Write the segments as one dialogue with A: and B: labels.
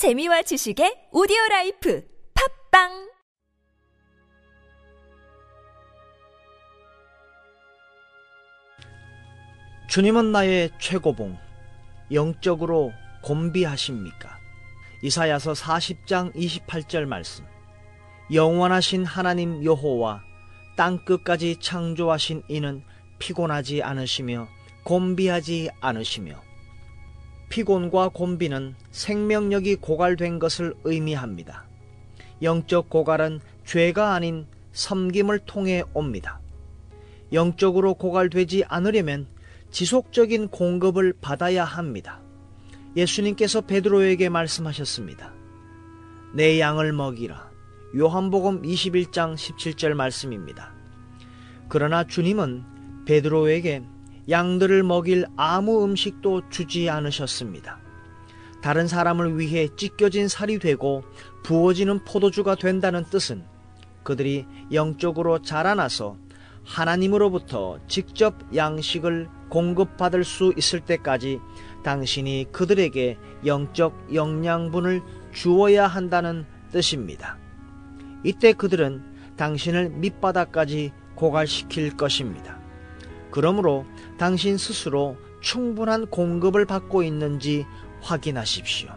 A: 재미와 지식의 오디오 life 팟빵
B: 주님은 나의 최고봉, 영적으로 곤비하십니까? 이사야서 40장 28절 말씀. 영원하신 하나님 여호와 땅 끝까지 창조하신 이는 피곤하지 않으시며 곤비하지 않으시며 피곤과 곤비는 생명력이 고갈된 것을 의미합니다. 영적 고갈은 죄가 아닌 섬김을 통해 옵니다. 영적으로 고갈되지 않으려면 지속적인 공급을 받아야 합니다. 예수님께서 베드로에게 말씀하셨습니다. 내 양을 먹이라. 요한복음 21장 17절 말씀입니다. 그러나 주님은 베드로에게 양들을 먹일 아무 음식도 주지 않으셨습니다. 다른 사람을 위해 찢겨진 살이 되고 부어지는 포도주가 된다는 뜻은 그들이 영적으로 자라나서 하나님으로부터 직접 양식을 공급받을 수 있을 때까지 당신이 그들에게 영적 영양분을 주어야 한다는 뜻입니다. 이때 그들은 당신을 밑바닥까지 고갈시킬 것입니다. 그러므로 당신 스스로 충분한 공급을 받고 있는지 확인하십시오.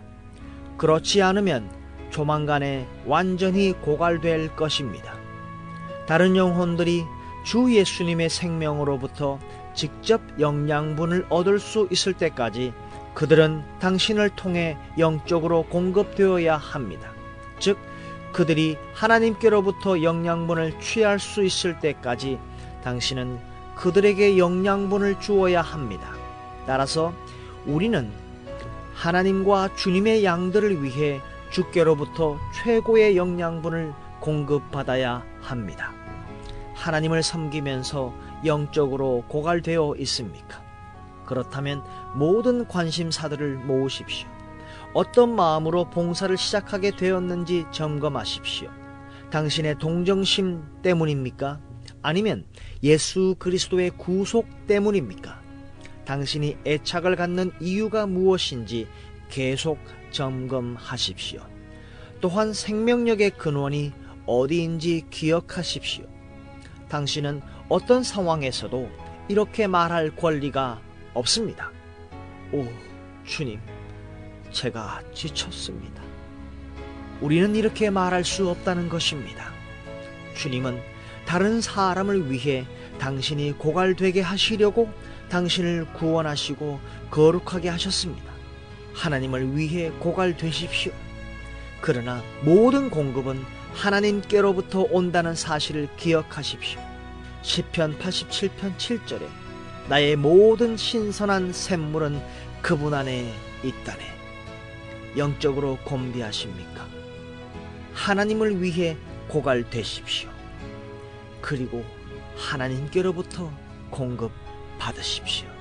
B: 그렇지 않으면 조만간에 완전히 고갈될 것입니다. 다른 영혼들이 주 예수님의 생명으로부터 직접 영양분을 얻을 수 있을 때까지 그들은 당신을 통해 영적으로 공급되어야 합니다. 즉, 그들이 하나님께로부터 영양분을 취할 수 있을 때까지 당신은 그들에게 영양분을 주어야 합니다. 따라서 우리는 하나님과 주님의 양들을 위해 주께로부터 최고의 영양분을 공급받아야 합니다. 하나님을 섬기면서 영적으로 고갈되어 있습니까? 그렇다면 모든 관심사들을 모으십시오. 어떤 마음으로 봉사를 시작하게 되었는지 점검하십시오. 당신의 동정심 때문입니까? 아니면 예수 그리스도의 구속 때문입니까? 당신이 애착을 갖는 이유가 무엇인지 계속 점검하십시오. 또한 생명력의 근원이 어디인지 기억하십시오. 당신은 어떤 상황에서도 이렇게 말할 권리가 없습니다. 오, 주님, 제가 지쳤습니다. 우리는 이렇게 말할 수 없다는 것입니다. 주님은 다른 사람을 위해 당신이 고갈되게 하시려고 당신을 구원하시고 거룩하게 하셨습니다. 하나님을 위해 고갈되십시오. 그러나 모든 공급은 하나님께로부터 온다는 사실을 기억하십시오. 10편 87편 7절에 나의 모든 신선한 샘물은 그분 안에 있다네. 영적으로 곤비하십니까? 하나님을 위해 고갈되십시오. 그리고 하나님께로부터 공급 받으십시오.